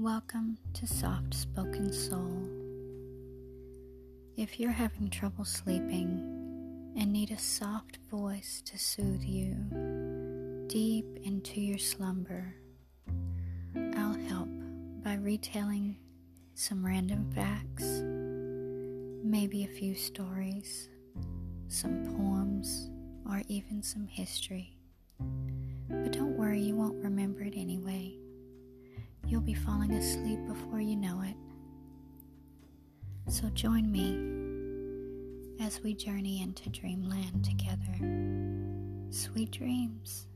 Welcome to Soft Spoken Soul. If you're having trouble sleeping and need a soft voice to soothe you deep into your slumber, I'll help by retelling some random facts, maybe a few stories, some poems, or even some history. You'll be falling asleep before you know it. So join me as we journey into dreamland together. Sweet dreams.